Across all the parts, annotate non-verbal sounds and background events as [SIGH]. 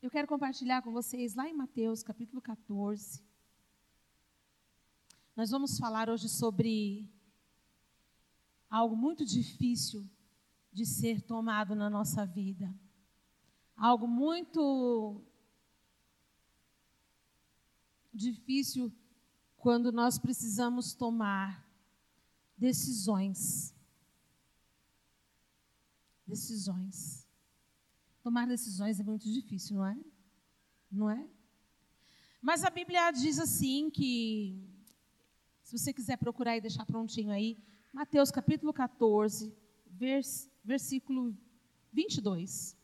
eu quero compartilhar com vocês lá em Mateus capítulo 14. Nós vamos falar hoje sobre algo muito difícil de ser tomado na nossa vida. Algo muito difícil quando nós precisamos tomar decisões. Decisões. Tomar decisões é muito difícil, não é? Não é? Mas a Bíblia diz assim que, se você quiser procurar e deixar prontinho aí, Mateus capítulo 14, vers, versículo 22.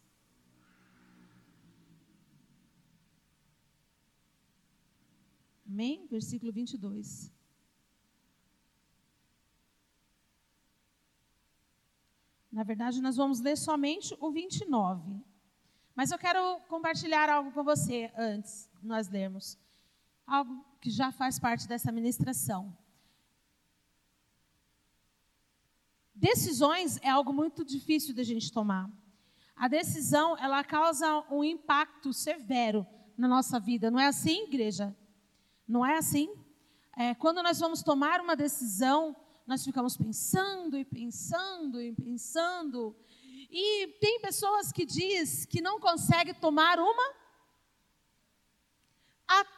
Amém? Versículo 22. Na verdade, nós vamos ler somente o 29. Mas eu quero compartilhar algo com você antes de nós lermos. Algo que já faz parte dessa ministração. Decisões é algo muito difícil de a gente tomar. A decisão, ela causa um impacto severo na nossa vida. Não é assim, igreja? Não é assim? É, quando nós vamos tomar uma decisão, nós ficamos pensando e pensando e pensando. E tem pessoas que diz que não consegue tomar uma,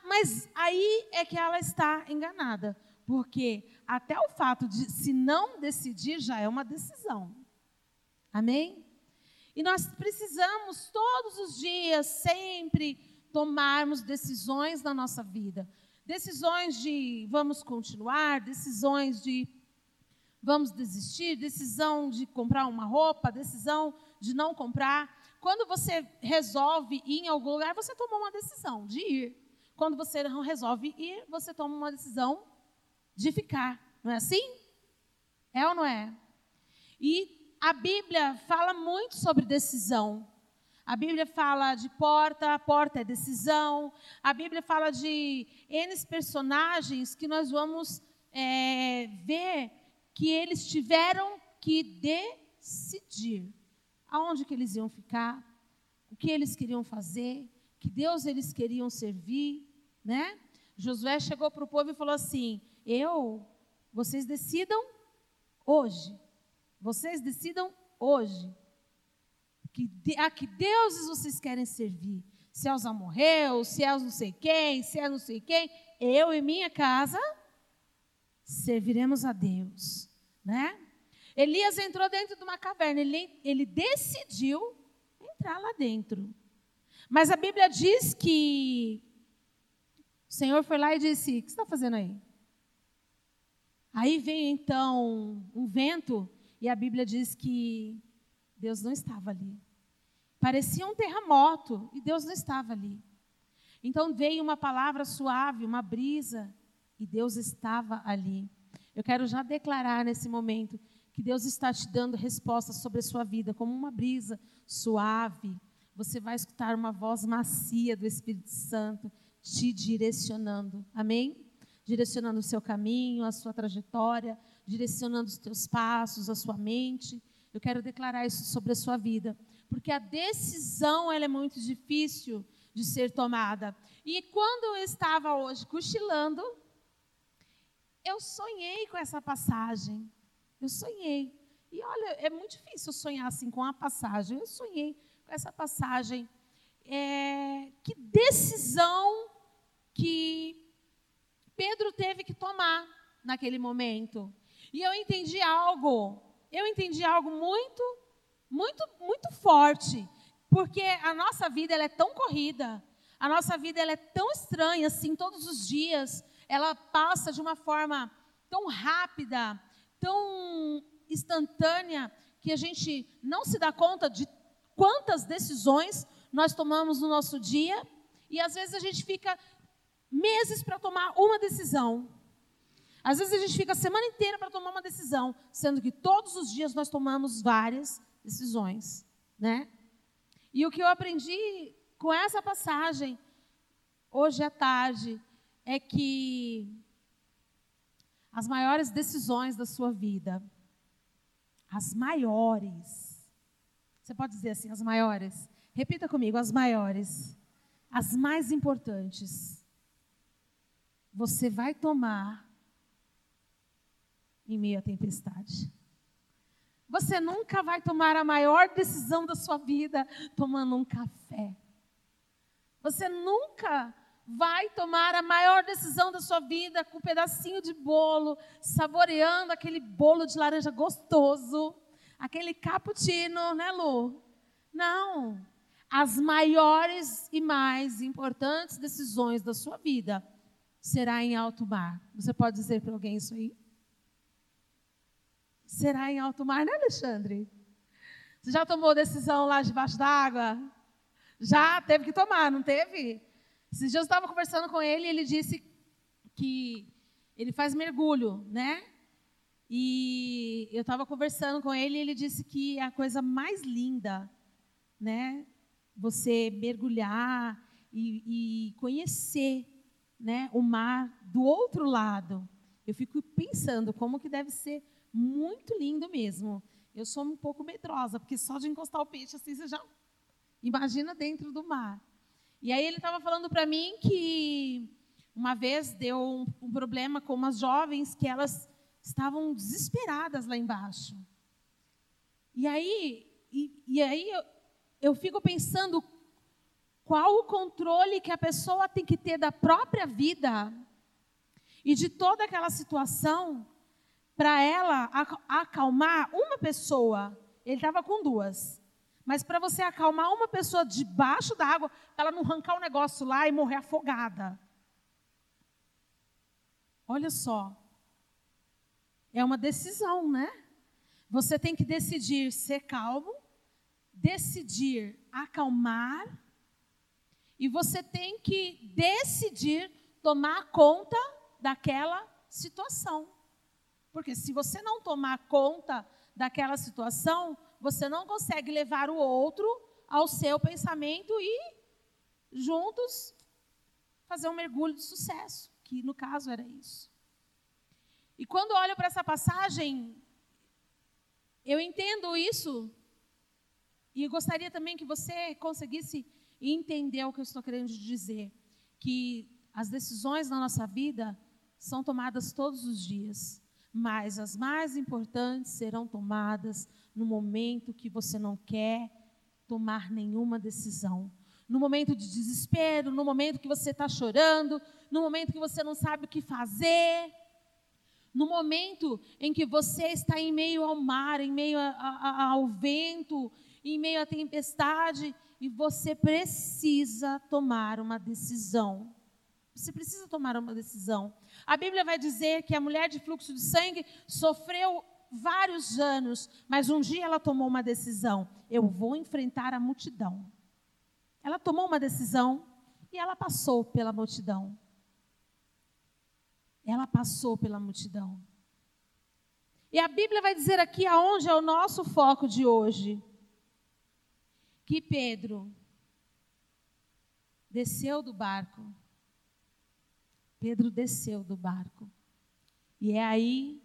mas aí é que ela está enganada, porque até o fato de se não decidir já é uma decisão. Amém? E nós precisamos todos os dias, sempre, tomarmos decisões na nossa vida. Decisões de vamos continuar, decisões de vamos desistir, decisão de comprar uma roupa, decisão de não comprar. Quando você resolve ir em algum lugar, você toma uma decisão de ir. Quando você não resolve ir, você toma uma decisão de ficar. Não é assim? É ou não é? E a Bíblia fala muito sobre decisão. A Bíblia fala de porta, a porta é decisão. A Bíblia fala de N personagens que nós vamos é, ver que eles tiveram que decidir aonde que eles iam ficar, o que eles queriam fazer, que Deus eles queriam servir, né? Josué chegou para o povo e falou assim: Eu, vocês decidam hoje. Vocês decidam hoje. Que, a que deuses vocês querem servir? Se é os amorreus, se é os não sei quem, se é não sei quem. Eu e minha casa serviremos a Deus. Né? Elias entrou dentro de uma caverna. Ele, ele decidiu entrar lá dentro. Mas a Bíblia diz que o Senhor foi lá e disse: O que você está fazendo aí? Aí veio então um vento, e a Bíblia diz que Deus não estava ali. Parecia um terremoto, e Deus não estava ali. Então veio uma palavra suave, uma brisa, e Deus estava ali. Eu quero já declarar nesse momento que Deus está te dando respostas sobre a sua vida, como uma brisa suave. Você vai escutar uma voz macia do Espírito Santo te direcionando. Amém? direcionando o seu caminho, a sua trajetória, direcionando os teus passos, a sua mente. Eu quero declarar isso sobre a sua vida, porque a decisão ela é muito difícil de ser tomada. E quando eu estava hoje cochilando, eu sonhei com essa passagem. Eu sonhei. E olha, é muito difícil sonhar assim com a passagem. Eu sonhei com essa passagem. É, que decisão que Pedro teve que tomar naquele momento. E eu entendi algo, eu entendi algo muito, muito, muito forte, porque a nossa vida ela é tão corrida, a nossa vida ela é tão estranha assim todos os dias, ela passa de uma forma tão rápida, tão instantânea que a gente não se dá conta de quantas decisões nós tomamos no nosso dia e às vezes a gente fica meses para tomar uma decisão. Às vezes a gente fica a semana inteira para tomar uma decisão, sendo que todos os dias nós tomamos várias decisões, né? E o que eu aprendi com essa passagem hoje à tarde é que as maiores decisões da sua vida, as maiores, você pode dizer assim, as maiores. Repita comigo, as maiores as mais importantes, você vai tomar em meio à tempestade. Você nunca vai tomar a maior decisão da sua vida tomando um café. Você nunca vai tomar a maior decisão da sua vida com um pedacinho de bolo, saboreando aquele bolo de laranja gostoso, aquele cappuccino, né, Lu? Não. As maiores e mais importantes decisões da sua vida será em alto mar. Você pode dizer para alguém isso aí? Será em alto mar, né, Alexandre? Você já tomou decisão lá debaixo d'água? Já teve que tomar, não teve? Esses dias eu estava conversando com ele e ele disse que ele faz mergulho, né? E eu estava conversando com ele e ele disse que é a coisa mais linda, né? Você mergulhar e, e conhecer, né, o mar do outro lado. Eu fico pensando como que deve ser muito lindo mesmo. Eu sou um pouco medrosa, porque só de encostar o peixe assim você já imagina dentro do mar. E aí ele estava falando para mim que uma vez deu um, um, problema com umas jovens que elas estavam desesperadas lá embaixo. E aí, e, e aí eu, eu fico pensando qual o controle que a pessoa tem que ter da própria vida e de toda aquela situação para ela acalmar uma pessoa. Ele estava com duas. Mas para você acalmar uma pessoa debaixo da água, ela não arrancar o negócio lá e morrer afogada. Olha só. É uma decisão, né? Você tem que decidir ser calmo, decidir acalmar, e você tem que decidir tomar conta daquela situação. Porque se você não tomar conta daquela situação, você não consegue levar o outro ao seu pensamento e juntos fazer um mergulho de sucesso, que no caso era isso. E quando olho para essa passagem, eu entendo isso e gostaria também que você conseguisse entender o que eu estou querendo dizer, que as decisões na nossa vida são tomadas todos os dias, mas as mais importantes serão tomadas no momento que você não quer tomar nenhuma decisão. No momento de desespero, no momento que você está chorando, no momento que você não sabe o que fazer, no momento em que você está em meio ao mar, em meio a, a, ao vento, em meio à tempestade, e você precisa tomar uma decisão. Você precisa tomar uma decisão. A Bíblia vai dizer que a mulher de fluxo de sangue sofreu vários anos, mas um dia ela tomou uma decisão: eu vou enfrentar a multidão. Ela tomou uma decisão e ela passou pela multidão. Ela passou pela multidão. E a Bíblia vai dizer aqui aonde é o nosso foco de hoje. Que Pedro desceu do barco. Pedro desceu do barco. E é aí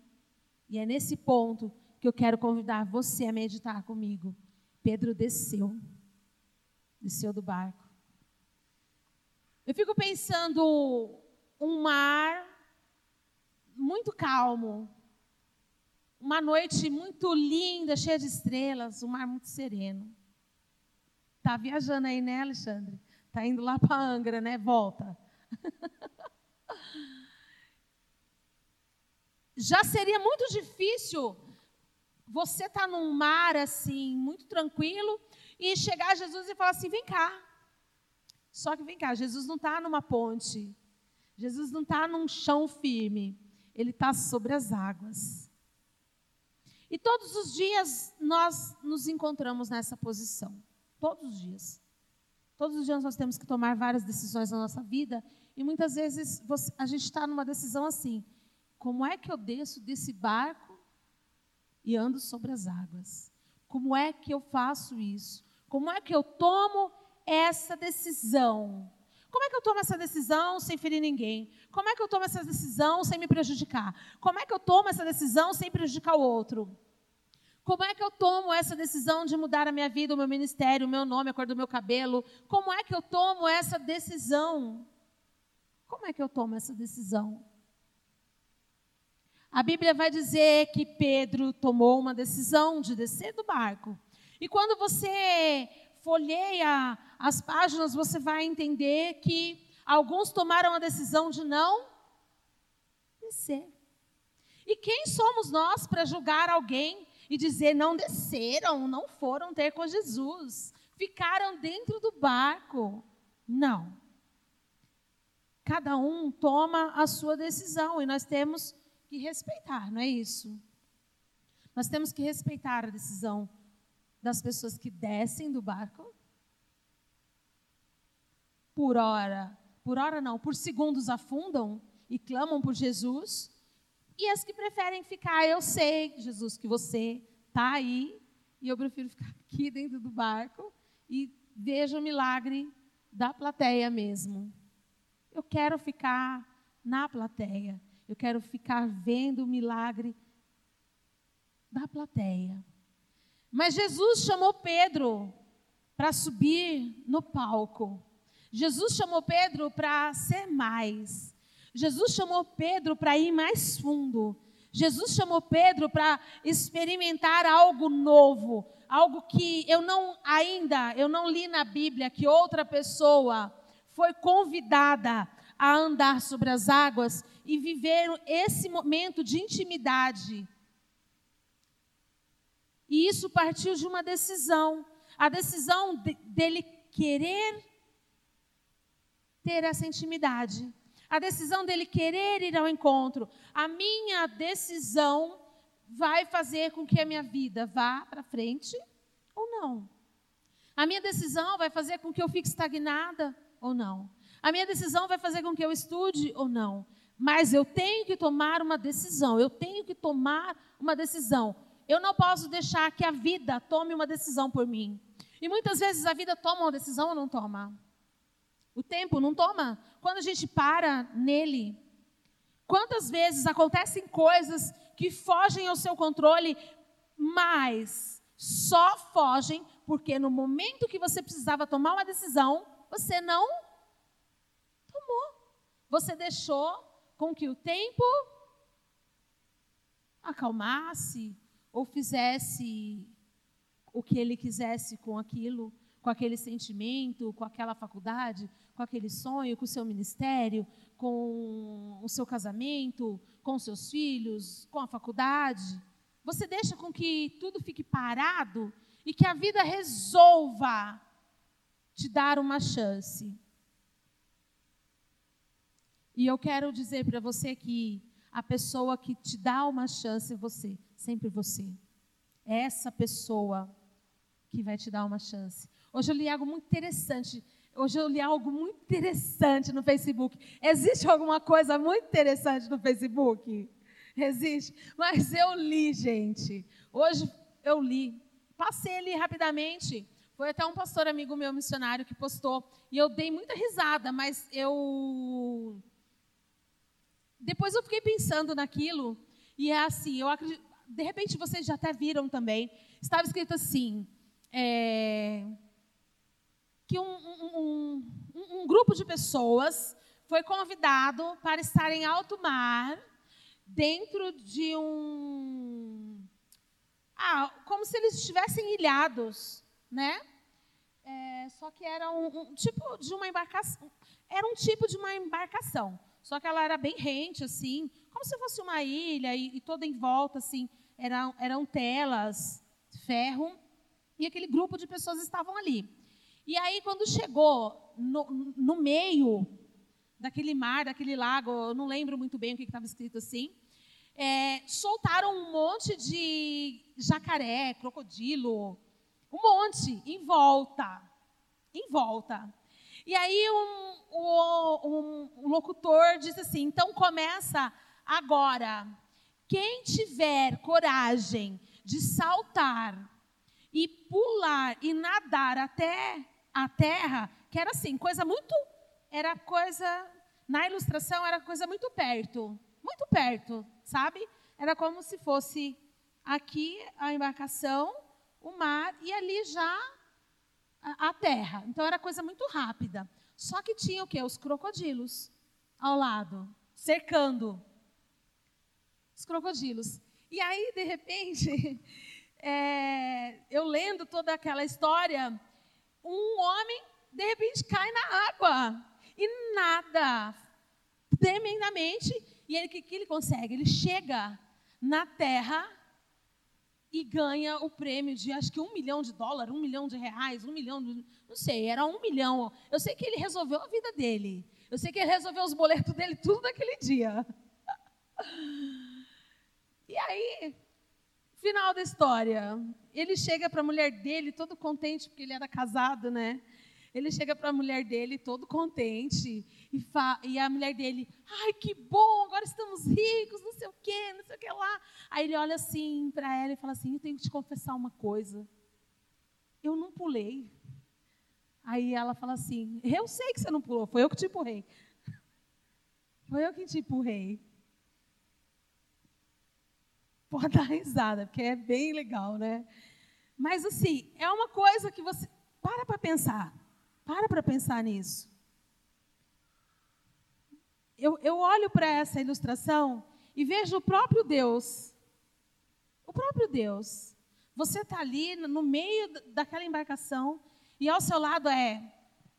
e é nesse ponto que eu quero convidar você a meditar comigo. Pedro desceu, desceu do barco. Eu fico pensando um mar muito calmo, uma noite muito linda, cheia de estrelas, um mar muito sereno. Tá viajando aí, né, Alexandre? Tá indo lá para Angra, né? Volta. [LAUGHS] já seria muito difícil você estar tá num mar assim, muito tranquilo, e chegar a Jesus e falar assim: vem cá. Só que vem cá, Jesus não está numa ponte, Jesus não está num chão firme, ele está sobre as águas. E todos os dias nós nos encontramos nessa posição. Todos os dias. Todos os dias nós temos que tomar várias decisões na nossa vida, e muitas vezes você, a gente está numa decisão assim: como é que eu desço desse barco e ando sobre as águas? Como é que eu faço isso? Como é que eu tomo essa decisão? Como é que eu tomo essa decisão sem ferir ninguém? Como é que eu tomo essa decisão sem me prejudicar? Como é que eu tomo essa decisão sem prejudicar o outro? Como é que eu tomo essa decisão de mudar a minha vida, o meu ministério, o meu nome, a cor do meu cabelo? Como é que eu tomo essa decisão? Como é que eu tomo essa decisão? A Bíblia vai dizer que Pedro tomou uma decisão de descer do barco. E quando você folheia as páginas, você vai entender que alguns tomaram a decisão de não descer. E quem somos nós para julgar alguém e dizer não desceram, não foram ter com Jesus, ficaram dentro do barco? Não. Cada um toma a sua decisão e nós temos que respeitar, não é isso? Nós temos que respeitar a decisão das pessoas que descem do barco por hora, por hora não, por segundos afundam e clamam por Jesus, e as que preferem ficar, eu sei, Jesus, que você está aí, e eu prefiro ficar aqui dentro do barco e vejo o milagre da plateia mesmo. Eu quero ficar na plateia, eu quero ficar vendo o milagre da plateia. Mas Jesus chamou Pedro para subir no palco. Jesus chamou Pedro para ser mais. Jesus chamou Pedro para ir mais fundo. Jesus chamou Pedro para experimentar algo novo, algo que eu não ainda, eu não li na Bíblia que outra pessoa foi convidada a andar sobre as águas e viver esse momento de intimidade e isso partiu de uma decisão. A decisão de, dele querer ter essa intimidade. A decisão dele querer ir ao encontro. A minha decisão vai fazer com que a minha vida vá para frente ou não. A minha decisão vai fazer com que eu fique estagnada ou não. A minha decisão vai fazer com que eu estude ou não. Mas eu tenho que tomar uma decisão. Eu tenho que tomar uma decisão. Eu não posso deixar que a vida tome uma decisão por mim. E muitas vezes a vida toma uma decisão ou não toma. O tempo não toma. Quando a gente para nele. Quantas vezes acontecem coisas que fogem ao seu controle, mas só fogem porque no momento que você precisava tomar uma decisão, você não tomou. Você deixou com que o tempo acalmasse, ou fizesse o que ele quisesse com aquilo, com aquele sentimento, com aquela faculdade, com aquele sonho, com o seu ministério, com o seu casamento, com os seus filhos, com a faculdade. Você deixa com que tudo fique parado e que a vida resolva te dar uma chance. E eu quero dizer para você que a pessoa que te dá uma chance é você sempre você. É essa pessoa que vai te dar uma chance. Hoje eu li algo muito interessante. Hoje eu li algo muito interessante no Facebook. Existe alguma coisa muito interessante no Facebook? Existe. Mas eu li, gente. Hoje eu li. Passei ali rapidamente. Foi até um pastor amigo meu, missionário, que postou. E eu dei muita risada, mas eu. Depois eu fiquei pensando naquilo. E é assim, eu acredito de repente vocês já até viram também, estava escrito assim, é, que um, um, um, um, grupo de pessoas foi convidado para estar em alto mar, dentro de um... Ah, como se eles estivessem ilhados, né? É, só que era um, um, tipo de uma embarcação, era um tipo de uma embarcação, só que ela era bem rente, assim, como se fosse uma ilha e, e toda em volta, assim, eram, eram telas, ferro, e aquele grupo de pessoas estavam ali. E aí, quando chegou no, no meio daquele mar, daquele lago, eu não lembro muito bem o que estava escrito assim, é, soltaram um monte de jacaré, crocodilo, um monte em volta, em volta. E aí um, um, um locutor disse assim: então começa agora. Quem tiver coragem de saltar e pular e nadar até a terra, que era assim, coisa muito, era coisa, na ilustração era coisa muito perto, muito perto, sabe? Era como se fosse aqui a embarcação, o mar e ali já a, terra. Então era coisa muito rápida. Só que tinha o quê? Os crocodilos ao lado, cercando os crocodilos. E aí, de repente, [LAUGHS] é, eu lendo toda aquela história, um homem, de repente, cai na água e nada, tremendamente. E ele, o que, que ele consegue? Ele chega na terra e ganha o prêmio de acho que um milhão de dólares, um milhão de reais, um milhão de. Não sei, era um milhão. Eu sei que ele resolveu a vida dele. Eu sei que ele resolveu os boletos dele tudo naquele dia. E aí, final da história. Ele chega para a mulher dele todo contente, porque ele era casado, né? Ele chega para a mulher dele todo contente e, e, a mulher dele, ai que bom, agora estamos ricos, não sei o quê, não sei o que lá. Aí ele olha assim para ela e fala assim: Eu tenho que te confessar uma coisa. Eu não pulei. Aí ela fala assim: Eu sei que você não pulou, foi eu que te empurrei. [LAUGHS] Foi eu que te empurrei. Pode dar risada, porque é bem legal, né? Mas assim, é uma coisa que você. Para para pensar. Para para pensar nisso. Eu, eu olho para essa ilustração e vejo o próprio Deus. O próprio Deus. Você está ali no meio daquela embarcação e ao seu lado é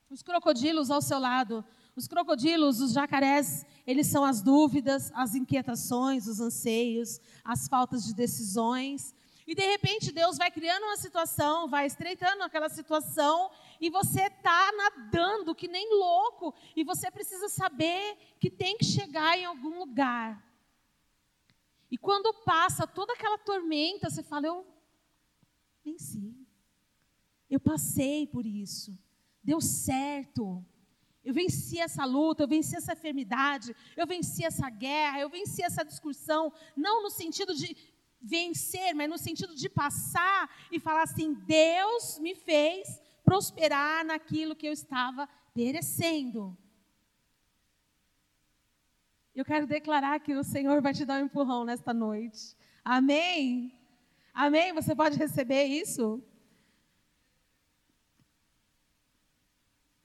os crocodilos ao seu lado. Os crocodilos, os jacarés, eles são as dúvidas, as inquietações, os anseios, as faltas de decisões. E de repente Deus vai criando uma situação, vai estreitando aquela situação, e você está nadando que nem louco, e você precisa saber que tem que chegar em algum lugar. E quando passa toda aquela tormenta, você fala: Eu venci. Eu passei por isso. Deu certo. Eu venci essa luta, eu venci essa enfermidade, eu venci essa guerra, eu venci essa discussão, não no sentido de vencer, mas no sentido de passar e falar assim: Deus me fez prosperar naquilo que eu estava perecendo. Eu quero declarar que o Senhor vai te dar um empurrão nesta noite. Amém? Amém? Você pode receber isso?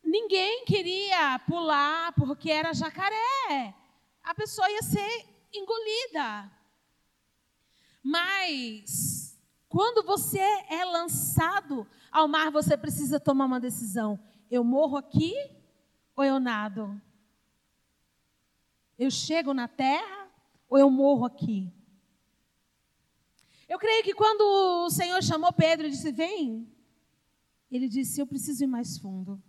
Ninguém queria pular porque era jacaré. A pessoa ia ser engolida. Mas, quando você é lançado ao mar, você precisa tomar uma decisão: eu morro aqui ou eu nado? Eu chego na terra ou eu morro aqui? Eu creio que quando o Senhor chamou Pedro e disse: Vem, ele disse: Eu preciso ir mais fundo.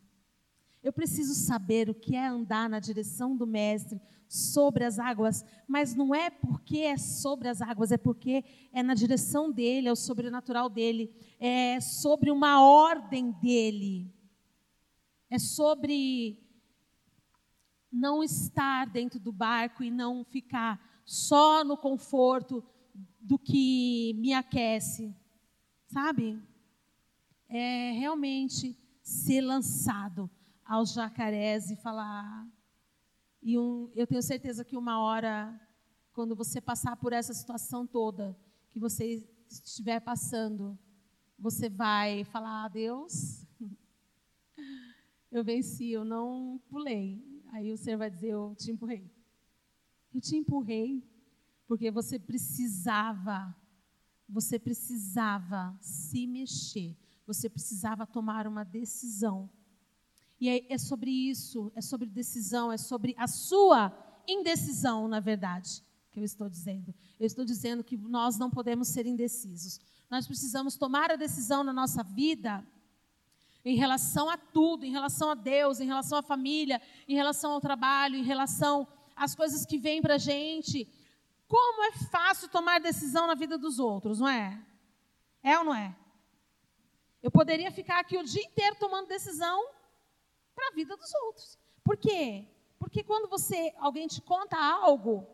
Eu preciso saber o que é andar na direção do Mestre sobre as águas, mas não é porque é sobre as águas, é porque é na direção dele, é o sobrenatural dele, é sobre uma ordem dele, é sobre não estar dentro do barco e não ficar só no conforto do que me aquece, sabe? É realmente ser lançado aos jacarés e falar. E um, eu tenho certeza que uma hora, quando você passar por essa situação toda que você estiver passando, você vai falar: ah, Deus, [LAUGHS] eu venci, eu não pulei. Aí o Senhor vai dizer: Eu te empurrei. Eu te empurrei porque você precisava, você precisava se mexer, você precisava tomar uma decisão. E é, é sobre isso, é sobre decisão, é sobre a sua indecisão, na verdade, que eu estou dizendo. Eu estou dizendo que nós não podemos ser indecisos. Nós precisamos tomar a decisão na nossa vida em relação a tudo, em relação a Deus, em relação à família, em relação ao trabalho, em relação às coisas que vêm para a gente. Como é fácil tomar decisão na vida dos outros, não é? É ou não é? Eu poderia ficar aqui o dia inteiro tomando decisão para a vida dos outros. Por quê? Porque quando você alguém te conta algo,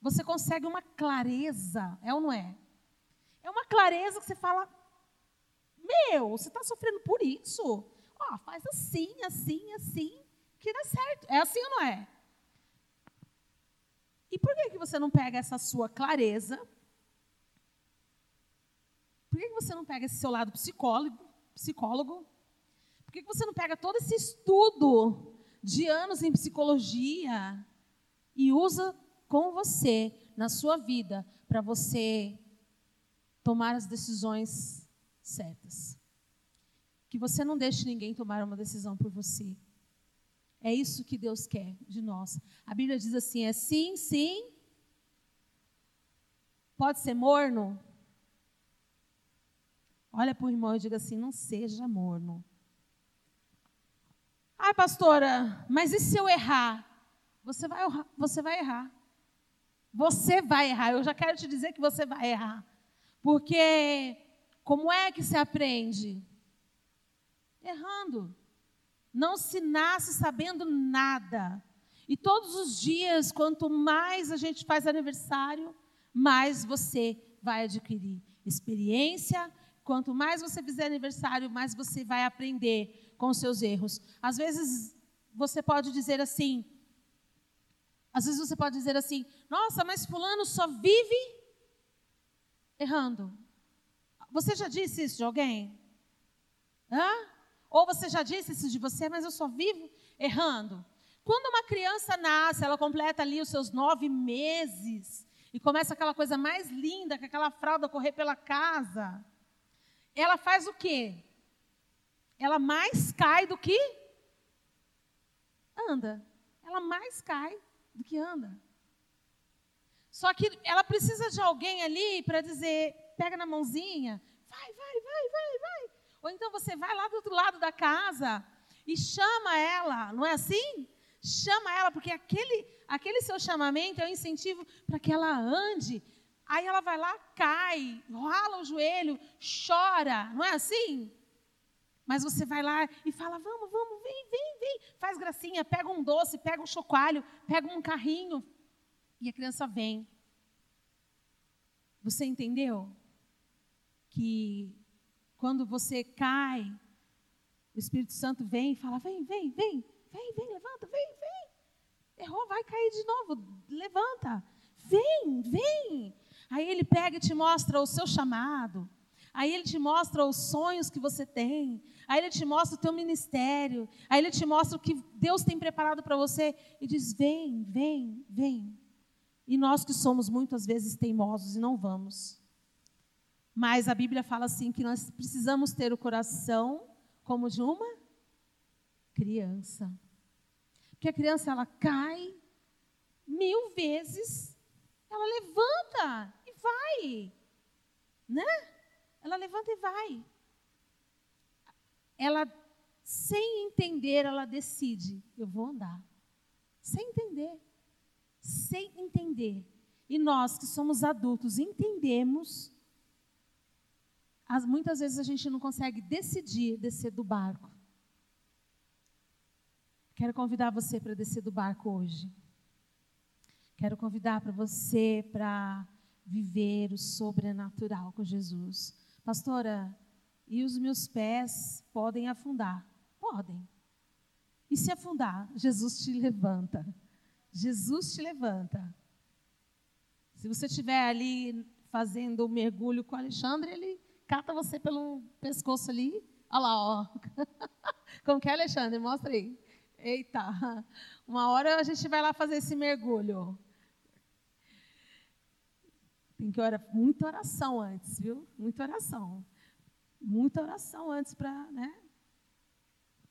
você consegue uma clareza, é ou não é? É uma clareza que você fala: Meu, você está sofrendo por isso? Ó, faz assim, assim, assim, que dá certo. É assim ou não é? E por que, que você não pega essa sua clareza Por que você não pega esse seu lado psicólogo? psicólogo? Por que você não pega todo esse estudo de anos em psicologia e usa com você, na sua vida, para você tomar as decisões certas? Que você não deixe ninguém tomar uma decisão por você. É isso que Deus quer de nós. A Bíblia diz assim: é sim, sim. Pode ser morno? Olha para o irmão e diga assim: não seja morno. Ah, pastora, mas e se eu errar? Você vai, você vai errar. Você vai errar. Eu já quero te dizer que você vai errar. Porque como é que se aprende? Errando. Não se nasce sabendo nada. E todos os dias, quanto mais a gente faz aniversário, mais você vai adquirir experiência. Quanto mais você fizer aniversário, mais você vai aprender com os seus erros. Às vezes você pode dizer assim, às vezes você pode dizer assim: "Nossa, mas fulano só vive errando". Você já disse isso de alguém? Hã? Ou você já disse isso de você, mas eu só vivo errando. Quando uma criança nasce, ela completa ali os seus nove meses e começa aquela coisa mais linda, com aquela fralda correr pela casa. Ela faz o quê? Ela mais cai do que anda. Ela mais cai do que anda. Só que ela precisa de alguém ali para dizer: pega na mãozinha, vai, vai, vai, vai, vai. Ou então você vai lá do outro lado da casa e chama ela, não é assim? Chama ela, porque aquele, aquele seu chamamento é um incentivo para que ela ande. Aí ela vai lá, cai, rola o joelho, chora, não é assim? Mas você vai lá e fala: vamos, vamos, vem, vem, vem. Faz gracinha, pega um doce, pega um chocalho, pega um carrinho. E a criança vem. Você entendeu? Que quando você cai, o Espírito Santo vem e fala: vem, vem, vem, vem, vem, levanta, vem, vem. Errou, vai cair de novo, levanta. Vem, vem. Aí ele pega e te mostra o seu chamado. Aí ele te mostra os sonhos que você tem. Aí ele te mostra o teu ministério. Aí ele te mostra o que Deus tem preparado para você e diz: "Vem, vem, vem". E nós que somos muitas vezes teimosos e não vamos. Mas a Bíblia fala assim que nós precisamos ter o coração como de uma criança. Porque a criança ela cai mil vezes, ela levanta e vai, né? Ela levanta e vai. Ela sem entender, ela decide, eu vou andar. Sem entender. Sem entender. E nós que somos adultos entendemos as, muitas vezes a gente não consegue decidir descer do barco. Quero convidar você para descer do barco hoje. Quero convidar para você para viver o sobrenatural com Jesus. Pastora, e os meus pés podem afundar? Podem. E se afundar, Jesus te levanta. Jesus te levanta. Se você estiver ali fazendo o mergulho com o Alexandre, ele cata você pelo pescoço ali. Olha lá, ó. [LAUGHS] Como que é, Alexandre? Mostra aí. Eita. Uma hora a gente vai lá fazer esse mergulho. Tem que orar, muita oração antes, viu? Muita oração. Muita oração antes para, né?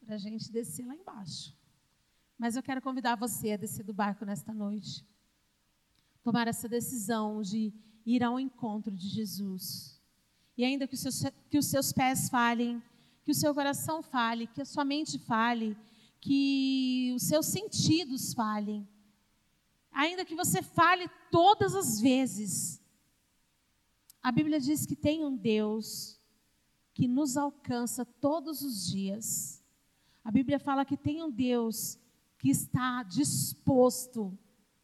A gente descer lá embaixo. Mas eu quero convidar você a descer do barco nesta noite. Tomar essa decisão de ir ao encontro de Jesus e ainda que os, seus, que os seus pés falhem, que o seu coração fale, que a sua mente fale, que os seus sentidos falhem. Ainda que você fale todas as vezes. A Bíblia diz que tem um Deus que nos alcança todos os dias. A Bíblia fala que tem um Deus que está disposto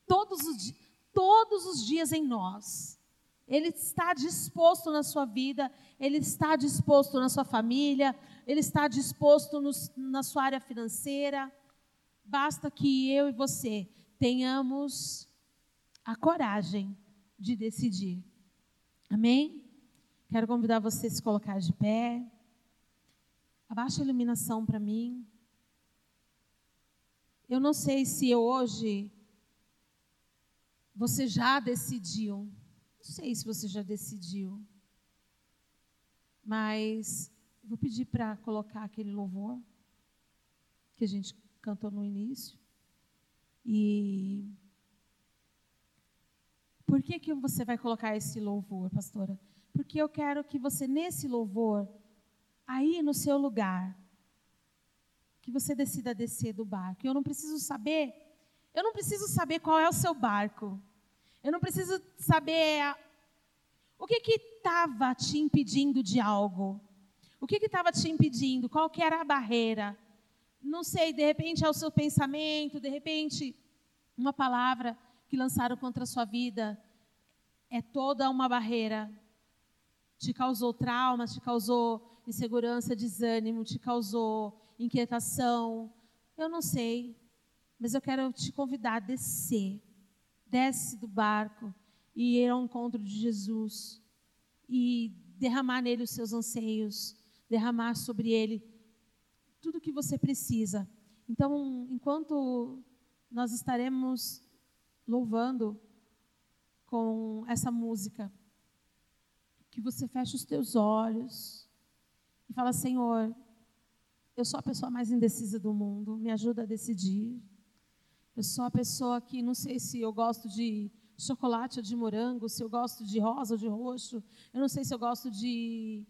todos os, todos os dias em nós ele está disposto na sua vida, ele está disposto na sua família, ele está disposto no, na sua área financeira. Basta que eu e você tenhamos a coragem de decidir. Amém? Quero convidar você a se colocar de pé. Abaixa a iluminação para mim. Eu não sei se hoje você já decidiu. Não sei se você já decidiu. Mas vou pedir para colocar aquele louvor que a gente cantou no início. E por que, que você vai colocar esse louvor, pastora? Porque eu quero que você, nesse louvor, aí no seu lugar, que você decida descer do barco. Eu não preciso saber, eu não preciso saber qual é o seu barco. Eu não preciso saber a, o que estava te impedindo de algo. O que estava te impedindo? Qual que era a barreira? Não sei, de repente é o seu pensamento, de repente uma palavra que lançaram contra a sua vida é toda uma barreira. Te causou trauma, te causou insegurança, desânimo, te causou inquietação. Eu não sei, mas eu quero te convidar a descer. Desce do barco e ir ao encontro de Jesus e derramar nele os seus anseios, derramar sobre ele tudo o que você precisa. Então, enquanto nós estaremos louvando com essa música, que você feche os teus olhos e fala, Senhor, eu sou a pessoa mais indecisa do mundo, me ajuda a decidir. Eu sou a pessoa que não sei se eu gosto de chocolate ou de morango, se eu gosto de rosa ou de roxo, eu não sei se eu gosto de,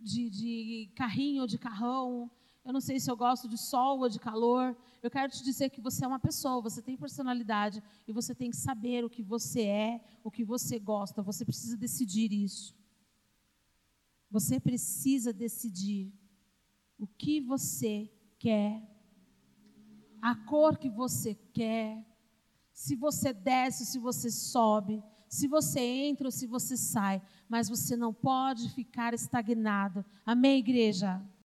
de, de carrinho ou de carrão, eu não sei se eu gosto de sol ou de calor. Eu quero te dizer que você é uma pessoa, você tem personalidade e você tem que saber o que você é, o que você gosta. Você precisa decidir isso. Você precisa decidir o que você quer, a cor que você quer, se você desce, se você sobe, se você entra ou se você sai, mas você não pode ficar estagnado. Amém, igreja?